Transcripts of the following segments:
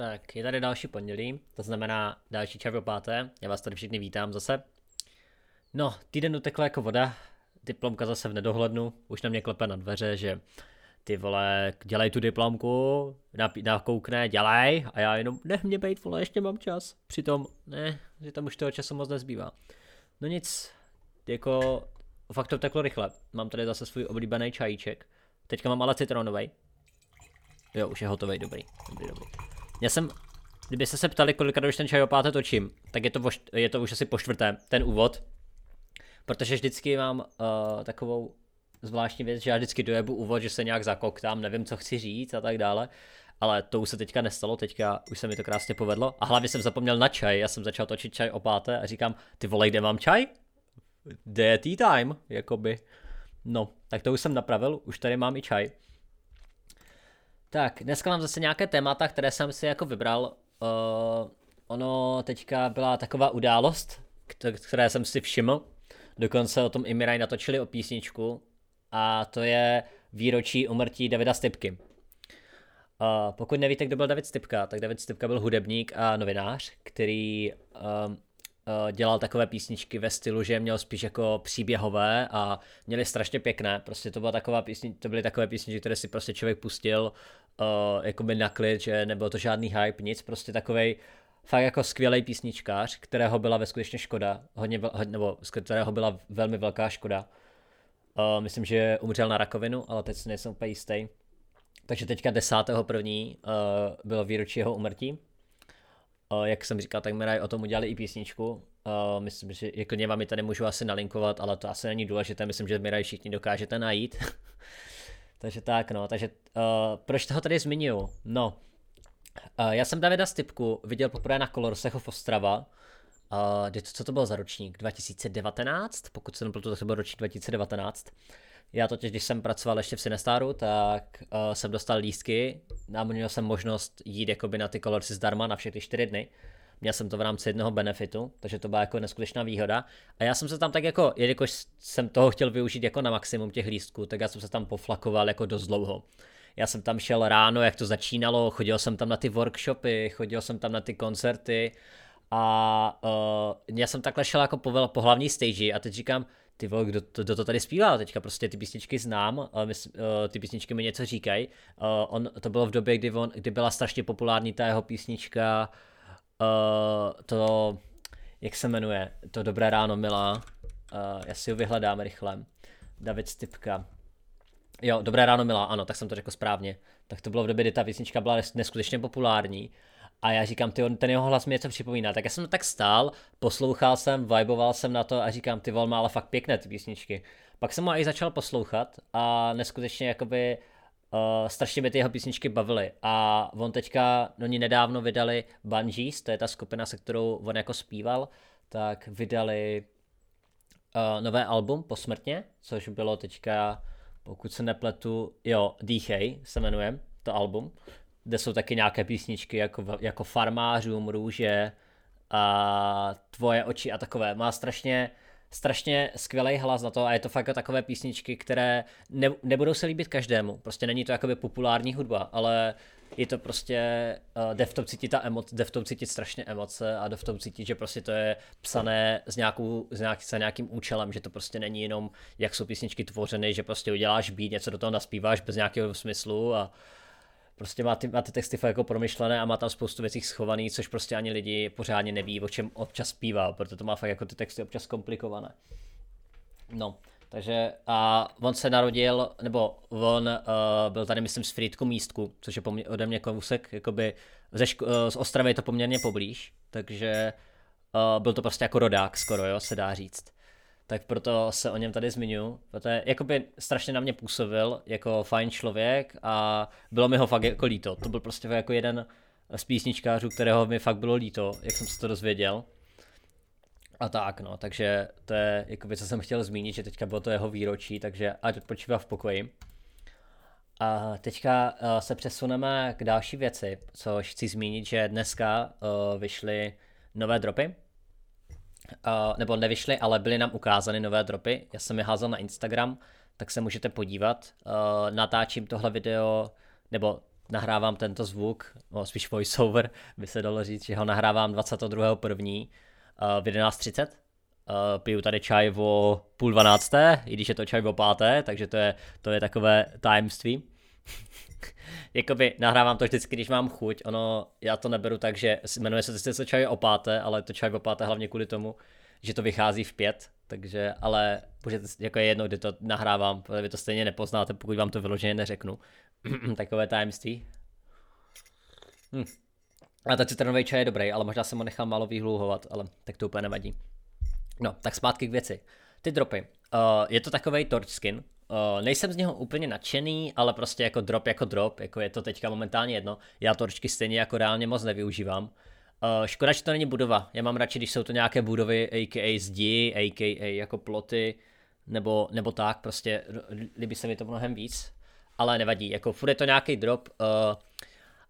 Tak, je tady další pondělí, to znamená další čaj páté. Já vás tady všichni vítám zase. No, týden utekl jako voda, diplomka zase v nedohlednu, už na mě klepe na dveře, že ty vole, dělej tu diplomku, nakoukne, dělej, a já jenom, nech mě bejt, vole, ještě mám čas. Přitom, ne, že tam už toho času moc nezbývá. No nic, jako, fakt to teklo rychle. Mám tady zase svůj oblíbený čajíček. Teďka mám ale citronový. Jo, už je hotový, dobrý, dobrý, dobrý. Já jsem, kdybyste se ptali, kolikrát už ten čaj opáte točím, tak je to, voš, je to už asi po čtvrté, ten úvod. Protože vždycky mám uh, takovou zvláštní věc, že já vždycky dojebu úvod, že se nějak zakoktám, nevím, co chci říct a tak dále. Ale to už se teďka nestalo, teďka už se mi to krásně povedlo. A hlavně jsem zapomněl na čaj, já jsem začal točit čaj o páté a říkám, ty vole, kde mám čaj? Kde je tea time? Jakoby. No, tak to už jsem napravil, už tady mám i čaj. Tak, dneska mám zase nějaké témata, které jsem si jako vybral. Uh, ono teďka byla taková událost, které jsem si všiml. Dokonce o tom i Miraj natočili o písničku. A to je výročí umrtí Davida Stipky. Uh, pokud nevíte, kdo byl David Stipka, tak David Stipka byl hudebník a novinář, který uh, dělal takové písničky ve stylu, že měl spíš jako příběhové a měli strašně pěkné. Prostě to byla taková písni, to byly takové písničky, které si prostě člověk pustil uh, jakoby na klid, že nebylo to žádný hype, nic, prostě takovej fakt jako skvělý písničkář, kterého byla ve skutečně škoda, hodně, hodně, nebo z kterého byla velmi velká škoda. Uh, myslím, že umřel na rakovinu, ale teď si nejsem úplně jistý. Takže teďka 10.1. Uh, bylo výročí jeho umrtí. Jak jsem říkal, tak Miraj o tom udělali i písničku. Myslím, že jako vám ji tady můžu asi nalinkovat, ale to asi není důležité, myslím, že Miraj všichni dokážete najít. takže tak, no, takže uh, proč toho tady zmiňuju? No, uh, já jsem Davida Stipku viděl poprvé na Colorsech of Ostrava, uh, co to bylo za ročník? 2019? Pokud se nepletu, tak to byl ročník 2019. Já totiž, když jsem pracoval ještě v Sinestaru, tak uh, jsem dostal lístky a měl jsem možnost jít jakoby na ty kolorsy zdarma na všechny čtyři dny. Měl jsem to v rámci jednoho benefitu, takže to byla jako neskutečná výhoda. A já jsem se tam tak jako, jelikož jsem toho chtěl využít jako na maximum těch lístků, tak já jsem se tam poflakoval jako dost dlouho. Já jsem tam šel ráno, jak to začínalo, chodil jsem tam na ty workshopy, chodil jsem tam na ty koncerty a uh, já jsem takhle šel jako po, po hlavní stage a teď říkám, ty vole, kdo to, kdo to tady zpíval teďka, prostě ty písničky znám, ale my, uh, ty písničky mi něco říkají. Uh, on, to bylo v době, kdy, on, kdy byla strašně populární ta jeho písnička, uh, to, jak se jmenuje, to Dobré ráno, milá, uh, já si ho vyhledám rychle, David Stipka. Jo, Dobré ráno, milá, ano, tak jsem to řekl správně. Tak to bylo v době, kdy ta písnička byla neskutečně populární a já říkám, ty, ten jeho hlas mi něco připomíná. Tak já jsem tak stál, poslouchal jsem, viboval jsem na to a říkám, ty vol má ale fakt pěkné ty písničky. Pak jsem ho i začal poslouchat a neskutečně jakoby uh, strašně by ty jeho písničky bavily. A on teďka, no oni nedávno vydali Bungees, to je ta skupina, se kterou on jako zpíval, tak vydali uh, nové album posmrtně, což bylo teďka, pokud se nepletu, jo, Dýchej se jmenuje to album kde jsou taky nějaké písničky jako, jako Farmářům, Růže a Tvoje oči a takové. Má strašně, strašně skvělý hlas na to a je to fakt takové písničky, které ne, nebudou se líbit každému. Prostě není to jakoby populární hudba, ale je to prostě, uh, jde v tom cítit ta emoce, jde v tom cítit strašně emoce a jde v tom cítit, že prostě to je psané s, nějakou, s nějak, s nějakým účelem, že to prostě není jenom, jak jsou písničky tvořeny, že prostě uděláš být, něco do toho naspíváš bez nějakého smyslu a prostě má ty, má ty texty fakt jako promyšlené a má tam spoustu věcí schovaný, což prostě ani lidi pořádně neví, o čem občas zpívá, protože to má fakt jako ty texty občas komplikované. No, takže a on se narodil, nebo on uh, byl tady, myslím, z Frýdku místku, což je pomě- ode mě kousek, jakoby ze ško- uh, z Ostravy je to poměrně poblíž, takže uh, byl to prostě jako rodák skoro, jo, se dá říct tak proto se o něm tady zmiňu, protože jakoby strašně na mě působil jako fajn člověk a bylo mi ho fakt jako líto. To byl prostě jako jeden z písničkářů, kterého mi fakt bylo líto, jak jsem se to dozvěděl. A tak no, takže to je jakoby, co jsem chtěl zmínit, že teďka bylo to jeho výročí, takže ať odpočívá v pokoji. A teďka uh, se přesuneme k další věci, což chci zmínit, že dneska uh, vyšly nové dropy, uh, nebo nevyšly, ale byly nám ukázány nové dropy. Já jsem je házel na Instagram, tak se můžete podívat. Uh, natáčím tohle video, nebo nahrávám tento zvuk, no spíš voiceover, by se dalo říct, že ho nahrávám 22.1. Uh, v 11.30. Uh, piju tady čaj o půl dvanácté, i když je to čaj o páté, takže to je, to je takové tajemství. Jakoby nahrávám to vždycky, když mám chuť, ono, já to neberu tak, že jmenuje se sice čaj o páté, ale to čaj o páté hlavně kvůli tomu, že to vychází v pět, takže, ale můžete, jako je jedno, kdy to nahrávám, protože vy to stejně nepoznáte, pokud vám to vyloženě neřeknu. Takové tajemství. Hm. A ten citronový čaj je dobrý, ale možná jsem ho nechal málo vyhluhovat, ale tak to úplně nevadí. No, tak zpátky k věci. Ty dropy. Uh, je to takový torch skin. Uh, nejsem z něho úplně nadšený, ale prostě jako drop jako drop, jako je to teďka momentálně jedno. Já torčky stejně jako reálně moc nevyužívám. Uh, škoda, že to není budova. Já mám radši, když jsou to nějaké budovy, a.k.a. zdi, a.k.a. jako ploty, nebo, nebo tak, prostě líbí se mi to mnohem víc. Ale nevadí, jako furt je to nějaký drop. Uh,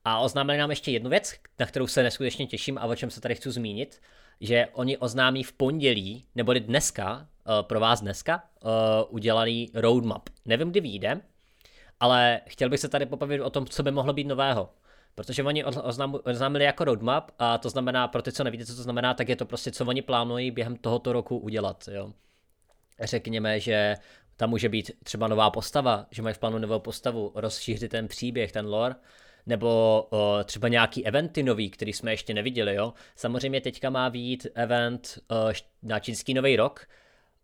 a oznámili nám ještě jednu věc, na kterou se neskutečně těším a o čem se tady chci zmínit, že oni oznámí v pondělí, nebo dneska, uh, pro vás dneska, uh, udělaný roadmap. Nevím, kdy vyjde, ale chtěl bych se tady popavit o tom, co by mohlo být nového. Protože oni oznámili jako roadmap a to znamená, pro ty, co nevíte, co to znamená, tak je to prostě, co oni plánují během tohoto roku udělat. Jo. Řekněme, že tam může být třeba nová postava, že mají v plánu novou postavu, rozšířit ten příběh, ten lore, nebo o, třeba nějaký eventy nový, který jsme ještě neviděli, jo. Samozřejmě teďka má být event o, na čínský nový rok,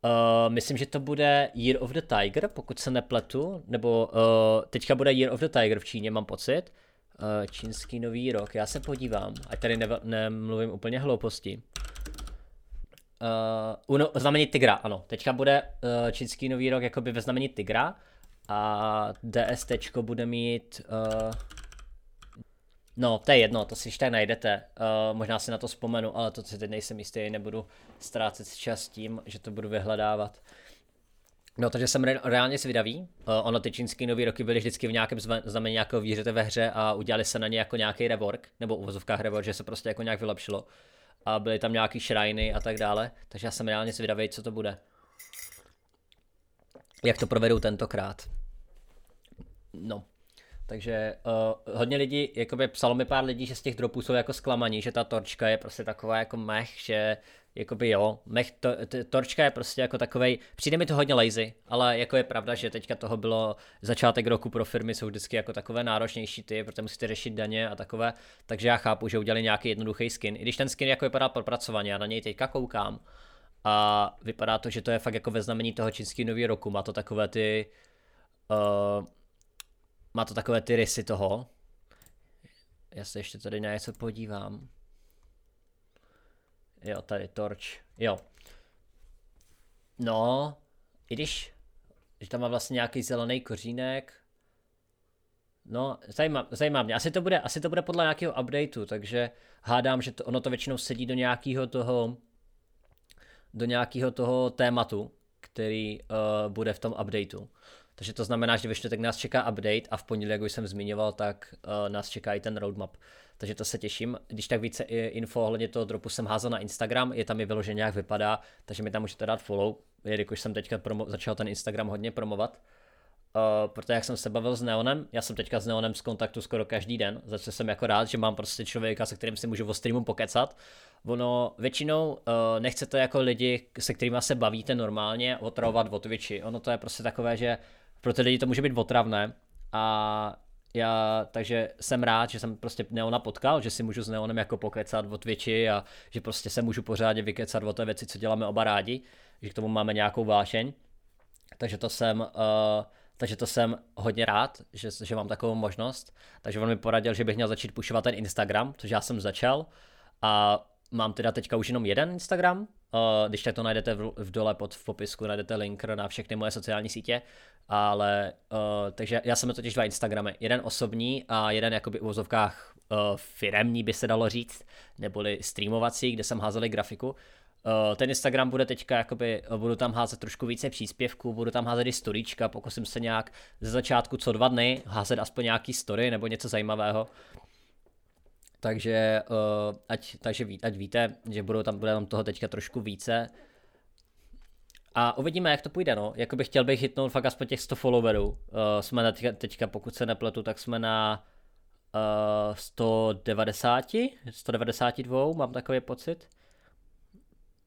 Uh, myslím, že to bude Year of the Tiger, pokud se nepletu, nebo uh, teďka bude Year of the Tiger v Číně, mám pocit. Uh, čínský nový rok, já se podívám, ať tady ne- nemluvím úplně hlouposti. Uh, uno, znamení Tigra, ano. Teďka bude uh, čínský nový rok jakoby ve znamení Tigra a DST bude mít No, to je jedno, to si tak najdete. Uh, možná si na to vzpomenu, ale to si teď nejsem jistý, nebudu ztrácet čas tím, že to budu vyhledávat. No, takže jsem re- reálně svědavý. Uh, ono ty čínské nový roky byly vždycky v nějakém znamení nějakého výřete ve hře a udělali se na ně jako nějaký rework, nebo uvozovkách rework, že se prostě jako nějak vylepšilo. A byly tam nějaký shriny a tak dále, takže já jsem reálně svědavý, co to bude. Jak to provedou tentokrát. No, takže uh, hodně lidí, jakoby psalo mi pár lidí, že z těch dropů jsou jako zklamaní, že ta torčka je prostě taková jako mech, že jakoby jo, mech, to, t, torčka je prostě jako takovej, přijde mi to hodně lazy, ale jako je pravda, že teďka toho bylo, začátek roku pro firmy jsou vždycky jako takové náročnější ty, protože musíte řešit daně a takové, takže já chápu, že udělali nějaký jednoduchý skin, i když ten skin jako vypadá propracovaně, já na něj teďka koukám a vypadá to, že to je fakt jako ve znamení toho čínského nového roku, má to takové ty, uh, má to takové ty rysy toho. Já se ještě tady na něco podívám. Jo, tady torch. Jo. No, i když, že tam má vlastně nějaký zelený kořínek. No, zajímá, zajímá mě. Asi to, bude, asi to bude podle nějakého updateu, takže hádám, že to, ono to většinou sedí do nějakého toho do nějakého toho tématu, který uh, bude v tom updateu. Takže to znamená, že ve čtvrtek nás čeká update a v pondělí, jak už jsem zmiňoval, tak uh, nás čeká i ten roadmap. Takže to se těším. Když tak více info ohledně toho dropu jsem házel na Instagram, je tam i vyloženě jak vypadá, takže mi tam můžete dát follow, jelikož jsem teďka promo- začal ten Instagram hodně promovat. Uh, protože jak jsem se bavil s Neonem, já jsem teďka s Neonem z kontaktu skoro každý den, za co jsem jako rád, že mám prostě člověka, se kterým si můžu o streamu pokecat. Ono většinou uh, nechcete jako lidi, se kterými se bavíte normálně, otravovat o Twitchi. Ono to je prostě takové, že pro ty lidi to může být otravné a já, takže jsem rád, že jsem prostě Neona potkal, že si můžu s Neonem jako pokecat o Twitchi a že prostě se můžu pořádně vykecat o té věci, co děláme oba rádi, že k tomu máme nějakou vášeň. Takže to jsem, uh, takže to jsem hodně rád, že, že mám takovou možnost. Takže on mi poradil, že bych měl začít pušovat ten Instagram, což já jsem začal. A mám teda teďka už jenom jeden Instagram, uh, když tak to najdete v, v dole pod v popisku, najdete link na všechny moje sociální sítě, ale uh, takže já jsem totiž dva Instagramy, jeden osobní a jeden jakoby v uvozovkách uh, firemní by se dalo říct, neboli streamovací, kde jsem házel grafiku. Uh, ten Instagram bude teďka, jakoby, budu tam házet trošku více příspěvků, budu tam házet i storyčka, pokusím se nějak ze začátku co dva dny házet aspoň nějaký story nebo něco zajímavého. Takže, uh, ať, takže ví, ať víte, že budou tam, bude tam toho teďka trošku více. A uvidíme, jak to půjde, no. Jakoby chtěl bych hitnout fakt aspoň těch 100 followerů. Uh, jsme na teďka, teďka, pokud se nepletu, tak jsme na 190, 192, mám takový pocit.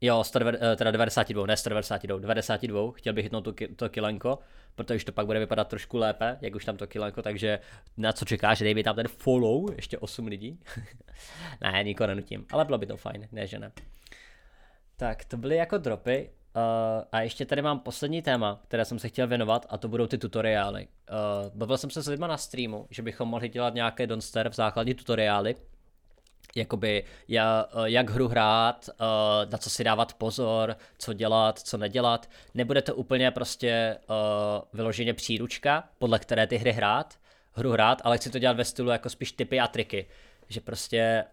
Jo, 190, eh, teda 92, ne 192, 92, chtěl bych hitnout to, to kilenko, protože to pak bude vypadat trošku lépe, jak už tam to kilenko, takže na co čekáš, dej mi tam ten follow, ještě 8 lidí. ne, nikoho nenutím, ale bylo by to fajn, ne že ne. Tak, to byly jako dropy. Uh, a ještě tady mám poslední téma, které jsem se chtěl věnovat, a to budou ty tutoriály. Uh, bavil jsem se s lidmi na streamu, že bychom mohli dělat nějaké Donster v základní tutoriály, jakoby jak, jak hru hrát, uh, na co si dávat pozor, co dělat, co nedělat. Nebude to úplně prostě uh, vyloženě příručka, podle které ty hry hrát, hru hrát, ale chci to dělat ve stylu jako spíš typy a triky. Že prostě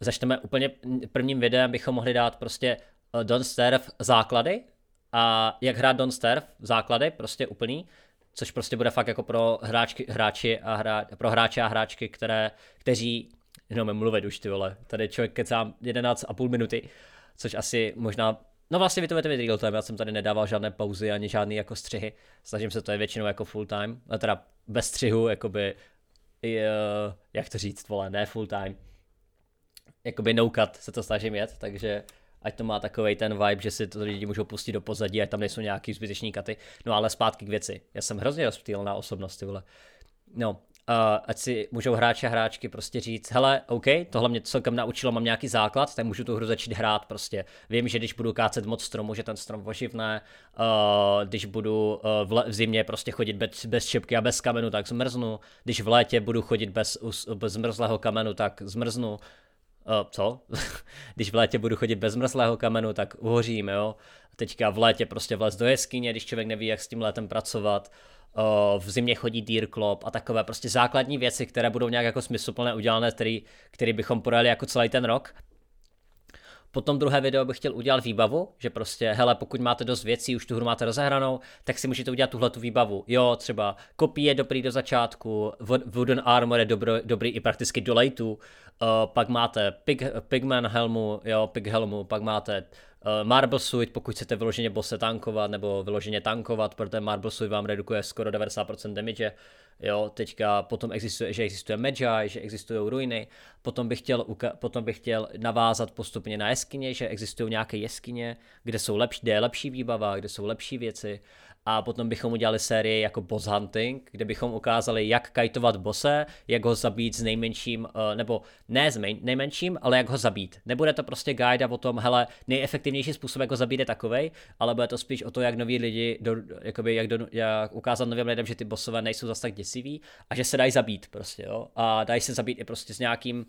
začneme úplně prvním videem, bychom mohli dát prostě Don't Starve základy a jak hrát Don't Starve základy, prostě úplný, což prostě bude fakt jako pro hráčky, hráči a hra, pro hráče a hráčky, které, kteří jenom mluvit už ty vole. Tady člověk kecá 11 a půl minuty, což asi možná No vlastně vy to budete time, já jsem tady nedával žádné pauzy ani žádné jako střihy. Snažím se to je většinou jako full time, a teda bez střihu, jakoby, uh, jak to říct, vole, ne full time. Jakoby no cut se to snažím jet, takže ať to má takový ten vibe, že si to lidi můžou pustit do pozadí, ať tam nejsou nějaký zbyteční katy. No ale zpátky k věci. Já jsem hrozně rozptýlná osobnost, ty vole. No, uh, ať si můžou hráči a hráčky prostě říct, hele, OK, tohle mě celkem naučilo, mám nějaký základ, tak můžu tu hru začít hrát prostě. Vím, že když budu kácet moc stromu, že ten strom oživne, uh, když budu uh, v, le- v zimě prostě chodit bez, bez čepky a bez kamenu, tak zmrznu, když v létě budu chodit bez, bez zmrzlého kamenu, tak zmrznu, uh, co? když v létě budu chodit bez zmrzlého kamenu, tak uhořím, jo. Teďka v létě prostě vlez do jeskyně, když člověk neví, jak s tím létem pracovat v zimě chodí Deer a takové prostě základní věci, které budou nějak jako smysluplné udělané, který, který bychom podali jako celý ten rok. Potom druhé video bych chtěl udělat výbavu, že prostě, hele, pokud máte dost věcí, už tu hru máte rozehranou, tak si můžete udělat tuhle tu výbavu. Jo, třeba kopí je dobrý do začátku, Wooden Armor je dobrý, dobrý i prakticky do lejtu, uh, pak máte Pig, Pigman helmu, jo, Pig helmu, pak máte Marble Suit, pokud chcete vyloženě bose tankovat nebo vyloženě tankovat, protože Marble Suit vám redukuje skoro 90% damage. Jo, teďka potom existuje, že existuje Magi, že existují ruiny, potom bych, chtěl, potom bych chtěl navázat postupně na jeskyně, že existují nějaké jeskyně, kde jsou lepší, kde je lepší výbava, kde jsou lepší věci a potom bychom udělali sérii jako boss hunting, kde bychom ukázali, jak kajtovat bose, jak ho zabít s nejmenším, eh, nebo ne s nejmenším, ale jak ho zabít. Nebude to prostě guide o tom, hele, nejefektivnější způsob, jak ho zabít je takovej, ale bude to spíš o to, jak noví lidi, do, jakoby, jak, do, jak ukázat novým lidem, že ty bosové nejsou zase tak děsivý a že se dají zabít prostě, jo. A dají se zabít i prostě s nějakým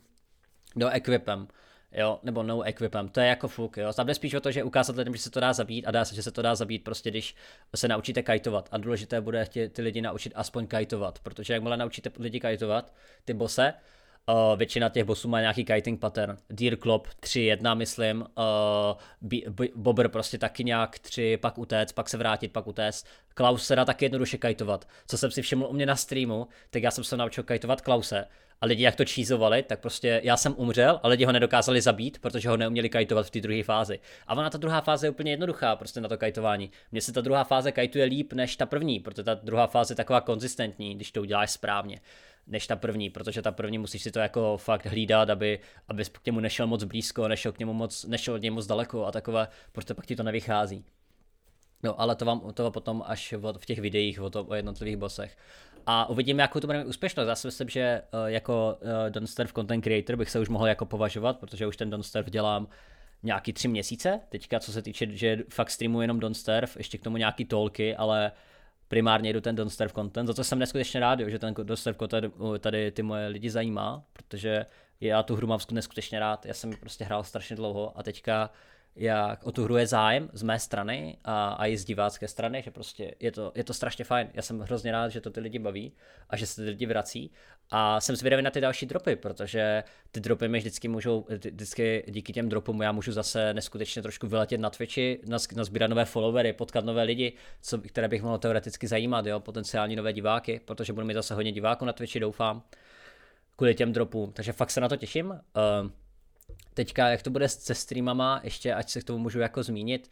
do equipem jo, nebo no equipem, to je jako fuk, jo. Tam jde spíš o to, že ukázat lidem, že se to dá zabít a dá se, že se to dá zabít prostě, když se naučíte kajtovat. A důležité bude tě, ty lidi naučit aspoň kajtovat, protože jakmile naučíte lidi kajtovat, ty uh, Uh, většina těch bossů má nějaký kiting pattern. Deer Club 3-1, myslím. Uh, Bobber prostě taky nějak 3, pak utéct, pak se vrátit, pak utéct. Klaus se dá taky jednoduše kajtovat. Co jsem si všiml u mě na streamu, tak já jsem se naučil kajtovat Klause a lidi jak to čízovali, tak prostě já jsem umřel a lidi ho nedokázali zabít, protože ho neuměli kajtovat v té druhé fázi. A ona ta druhá fáze je úplně jednoduchá prostě na to kajtování. Mně se ta druhá fáze kajtuje líp než ta první, protože ta druhá fáze je taková konzistentní, když to uděláš správně než ta první, protože ta první musíš si to jako fakt hlídat, aby, aby k němu nešel moc blízko, nešel k němu moc, nešel od něj moc daleko a takové, protože pak ti to nevychází. No, ale to vám to potom až v těch videích o, to, o jednotlivých bosech. A uvidíme, jakou to bude mít úspěšnost. Já si myslím, že uh, jako uh, eh, Donsterv content creator bych se už mohl jako považovat, protože už ten Donsterv dělám nějaký tři měsíce. Teďka, co se týče, že fakt streamuji jenom Donsterv, ještě k tomu nějaký tolky, ale primárně jdu ten Donsterv content, za to jsem neskutečně rád, že ten Donsterv content tady ty moje lidi zajímá, protože já tu hru mám neskutečně rád, já jsem prostě hrál strašně dlouho a teďka jak o tu hru je zájem z mé strany a, a i z divácké strany, že prostě je to, je to strašně fajn. Já jsem hrozně rád, že to ty lidi baví a že se ty lidi vrací. A jsem zvědavý na ty další dropy, protože ty dropy mi vždycky můžou, vždycky díky těm dropům já můžu zase neskutečně trošku vyletět na Twitchi, nazbírat nové followery, potkat nové lidi, co, které bych mohl teoreticky zajímat, jo, potenciální nové diváky, protože budu mít zase hodně diváků na Twitchi, doufám, kvůli těm dropům. Takže fakt se na to těším. Uh, Teďka, jak to bude se streamama, ještě ať se k tomu můžu jako zmínit,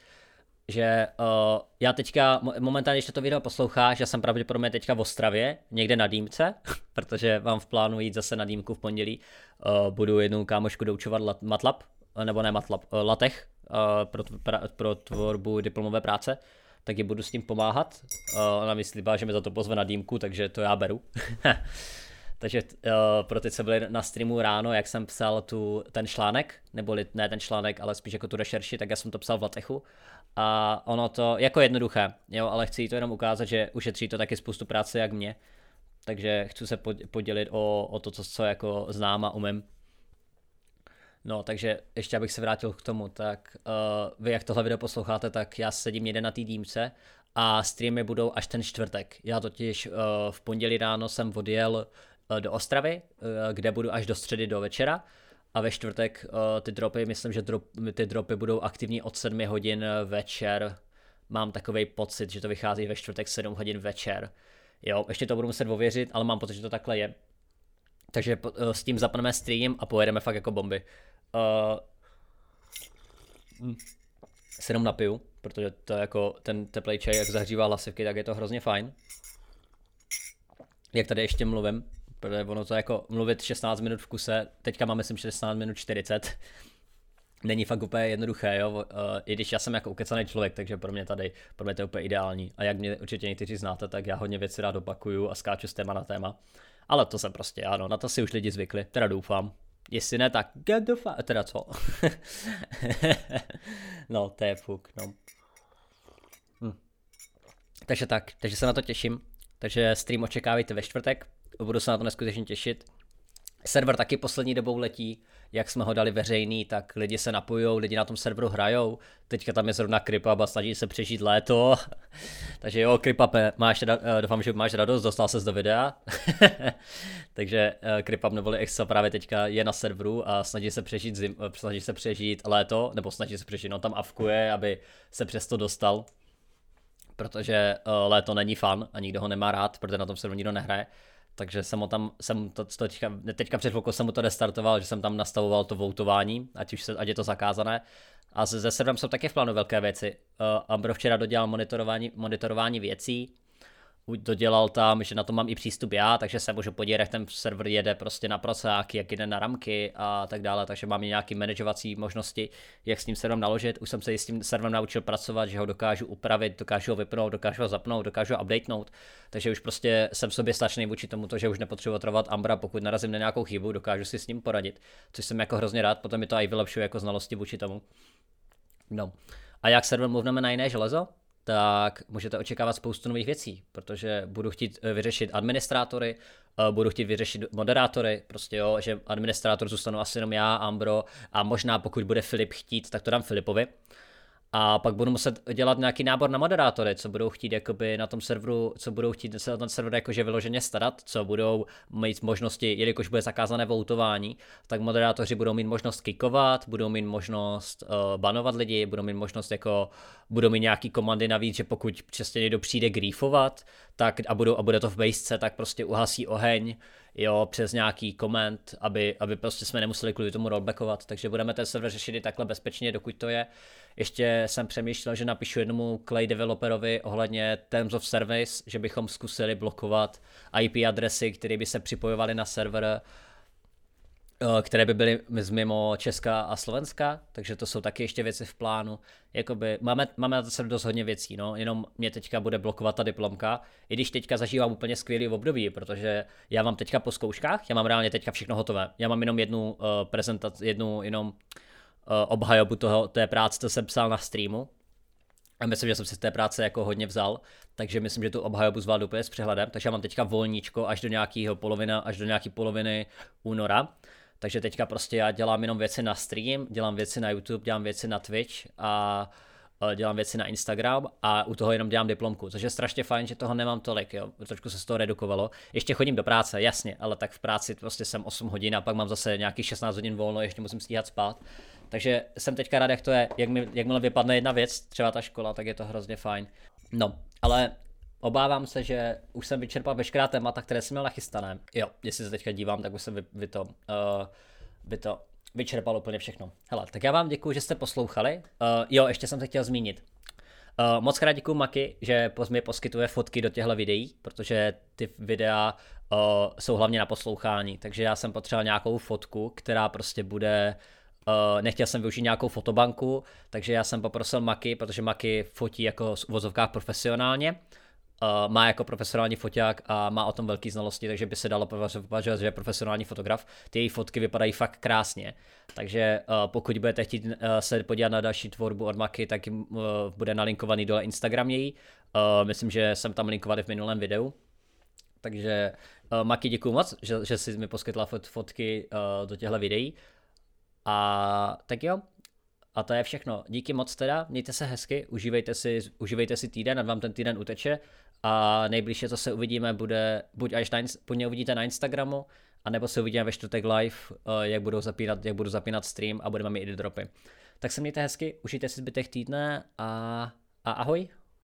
že uh, já teďka momentálně, když to video posloucháš, já jsem pravděpodobně teďka v Ostravě, někde na dýmce, protože mám v plánu jít zase na dýmku v pondělí. Uh, budu jednu kámošku doučovat MATLAB, nebo ne MATLAB, uh, LaTeX uh, pro, pra, pro tvorbu diplomové práce, tak ji budu s tím pomáhat. Uh, ona mi slíbá, že mi za to pozve na dýmku, takže to já beru. Takže uh, pro ty, co byli na streamu ráno, jak jsem psal tu, ten článek, nebo ne ten článek, ale spíš jako tu rešerši, tak já jsem to psal v Latechu. A ono to jako jednoduché, jo, ale chci to jenom ukázat, že ušetří to taky spoustu práce jak mě. Takže chci se podělit o, o to, co, co jako znám a umím. No, takže ještě abych se vrátil k tomu, tak uh, vy jak tohle video posloucháte, tak já sedím někde na té dýmce a streamy budou až ten čtvrtek. Já totiž uh, v pondělí ráno jsem odjel do Ostravy, uh, kde budu až do středy do večera a ve čtvrtek uh, ty dropy, myslím, že drop, ty dropy budou aktivní od 7 hodin večer. Mám takový pocit, že to vychází ve čtvrtek 7 hodin večer. Jo, ještě to budu muset ověřit, ale mám pocit, že to takhle je. Takže s tím zapneme stream a pojedeme fakt jako bomby. Uh, se jenom napiju, protože to je jako ten teplej čaj, jak zahřívá hlasivky, tak je to hrozně fajn. Jak tady ještě mluvím, protože ono to jako mluvit 16 minut v kuse, teďka máme myslím 16 minut 40, není fakt úplně jednoduché, jo, uh, i když já jsem jako ukecaný člověk, takže pro mě tady, pro mě to je úplně ideální. A jak mě určitě někteří znáte, tak já hodně věcí rád opakuju a skáču z téma na téma. Ale to jsem prostě, ano, na to si už lidi zvykli, teda doufám. Jestli ne, tak get the fuck, teda co? no, to je fuk, no. Hm. Takže tak, takže se na to těším. Takže stream očekávejte ve čtvrtek, budu se na to neskutečně těšit. Server taky poslední dobou letí, jak jsme ho dali veřejný, tak lidi se napojují, lidi na tom serveru hrajou. Teďka tam je zrovna Kripap a snaží se přežít léto. Takže jo, Kripape, máš eh, doufám, že máš radost, dostal ses do videa. Takže uh, Kripap neboli Exo právě teďka je na serveru a snaží se přežít, zim, eh, snaží se přežít léto, nebo snaží se přežít, no tam avkuje, aby se přesto dostal. Protože léto není fan a nikdo ho nemá rád, protože na tom serveru nikdo nehraje takže jsem ho tam, jsem to, to teďka, teďka před chvilkou jsem mu to restartoval, že jsem tam nastavoval to voutování, ať už se, ať je to zakázané. A se serverem jsou také v plánu velké věci. Uh, Ambro včera dodělal monitorování, monitorování věcí, dodělal tam, že na to mám i přístup já, takže se můžu podívat, jak ten server jede prostě na procák, jak jde na ramky a tak dále, takže mám i nějaké manažovací možnosti, jak s tím serverem naložit. Už jsem se s tím serverem naučil pracovat, že ho dokážu upravit, dokážu ho vypnout, dokážu ho zapnout, dokážu ho updatenout, takže už prostě jsem sobě stačný vůči tomu, že už nepotřebuji trvat Ambra, pokud narazím na nějakou chybu, dokážu si s ním poradit, což jsem jako hrozně rád, potom mi to i vylepšuje jako znalosti vůči tomu. No. A jak server mluvíme na jiné železo? Tak můžete očekávat spoustu nových věcí, protože budu chtít eh, vyřešit administrátory, eh, budu chtít vyřešit moderátory, prostě jo, že administrátor zůstanu asi jenom já, Ambro a možná pokud bude Filip chtít, tak to dám Filipovi. A pak budu muset dělat nějaký nábor na moderátory, co budou chtít jakoby na tom serveru, co budou chtít se na ten server jakože vyloženě starat, co budou mít možnosti, jelikož bude zakázané voutování, tak moderátoři budou mít možnost kikovat, budou mít možnost uh, banovat lidi, budou mít možnost jako, budou mít nějaký komandy navíc, že pokud přesně někdo přijde griefovat, tak a, budou, a bude to v basece, tak prostě uhasí oheň, jo, přes nějaký koment, aby, aby prostě jsme nemuseli kvůli tomu rollbackovat, takže budeme ten server řešit i takhle bezpečně, dokud to je. Ještě jsem přemýšlel, že napíšu jednomu Clay developerovi ohledně Terms of Service, že bychom zkusili blokovat IP adresy, které by se připojovaly na server, které by byly mimo Česka a Slovenska, takže to jsou taky ještě věci v plánu. Jakoby, máme, máme na to dost hodně věcí, no, jenom mě teďka bude blokovat ta diplomka, i když teďka zažívám úplně skvělý období, protože já mám teďka po zkouškách, já mám reálně teďka všechno hotové. Já mám jenom jednu uh, prezentaci, jednu jenom Eh, obhajobu toho, té práce, co jsem psal na streamu. A myslím, že jsem si z té práce jako hodně vzal, takže myslím, že tu obhajobu zvládnu úplně s přehledem. Takže já mám teďka volníčko až do nějakého polovina, až do nějaké poloviny února. Takže teďka prostě já dělám jenom věci na stream, dělám věci na YouTube, dělám věci na Twitch a dělám věci na Instagram a u toho jenom dělám diplomku, což je strašně fajn, že toho nemám tolik, jo. Trošku se z toho redukovalo. Ještě chodím do práce, jasně, ale tak v práci prostě jsem 8 hodin a pak mám zase nějakých 16 hodin volno, ještě musím stíhat spát. Takže jsem teďka rád, jak to je, jak mi, jakmile vypadne jedna věc, třeba ta škola, tak je to hrozně fajn. No, ale obávám se, že už jsem vyčerpal veškerá témata, které jsem měl nachystané. Jo, jestli se teďka dívám, tak už jsem vy, vy to, uh, vy to vyčerpal úplně všechno. Hele, tak já vám děkuji, že jste poslouchali. Uh, jo, ještě jsem se chtěl zmínit. Uh, moc krát děkuji Maki, že mi poskytuje fotky do těchto videí, protože ty videa uh, jsou hlavně na poslouchání, takže já jsem potřeboval nějakou fotku, která prostě bude Uh, nechtěl jsem využít nějakou fotobanku, takže já jsem poprosil Maki, protože Maki fotí jako v uvozovkách profesionálně, Uh, má jako profesionální foťák a má o tom velké znalosti, takže by se dalo považovat, že je profesionální fotograf. Ty její fotky vypadají fakt krásně. Takže uh, pokud budete chtít uh, se podívat na další tvorbu od Maky, tak uh, bude nalinkovaný dole Instagram její. Uh, myslím, že jsem tam linkovaný v minulém videu. Takže uh, Maki děkuji moc, že, že jsi mi poskytla fot, fotky uh, do těchto videí. A tak jo, a to je všechno. Díky moc teda, mějte se hezky, užívejte si, užívejte si týden, ať vám ten týden uteče a nejbližší, co se uvidíme, bude buď až na, buď mě uvidíte na Instagramu, anebo se uvidíme ve čtvrtek live, eh, jak, budou zapínat, jak budu zapínat stream a budeme mít i dropy. Tak se mějte hezky, užijte si zbytek týdne a, a ahoj.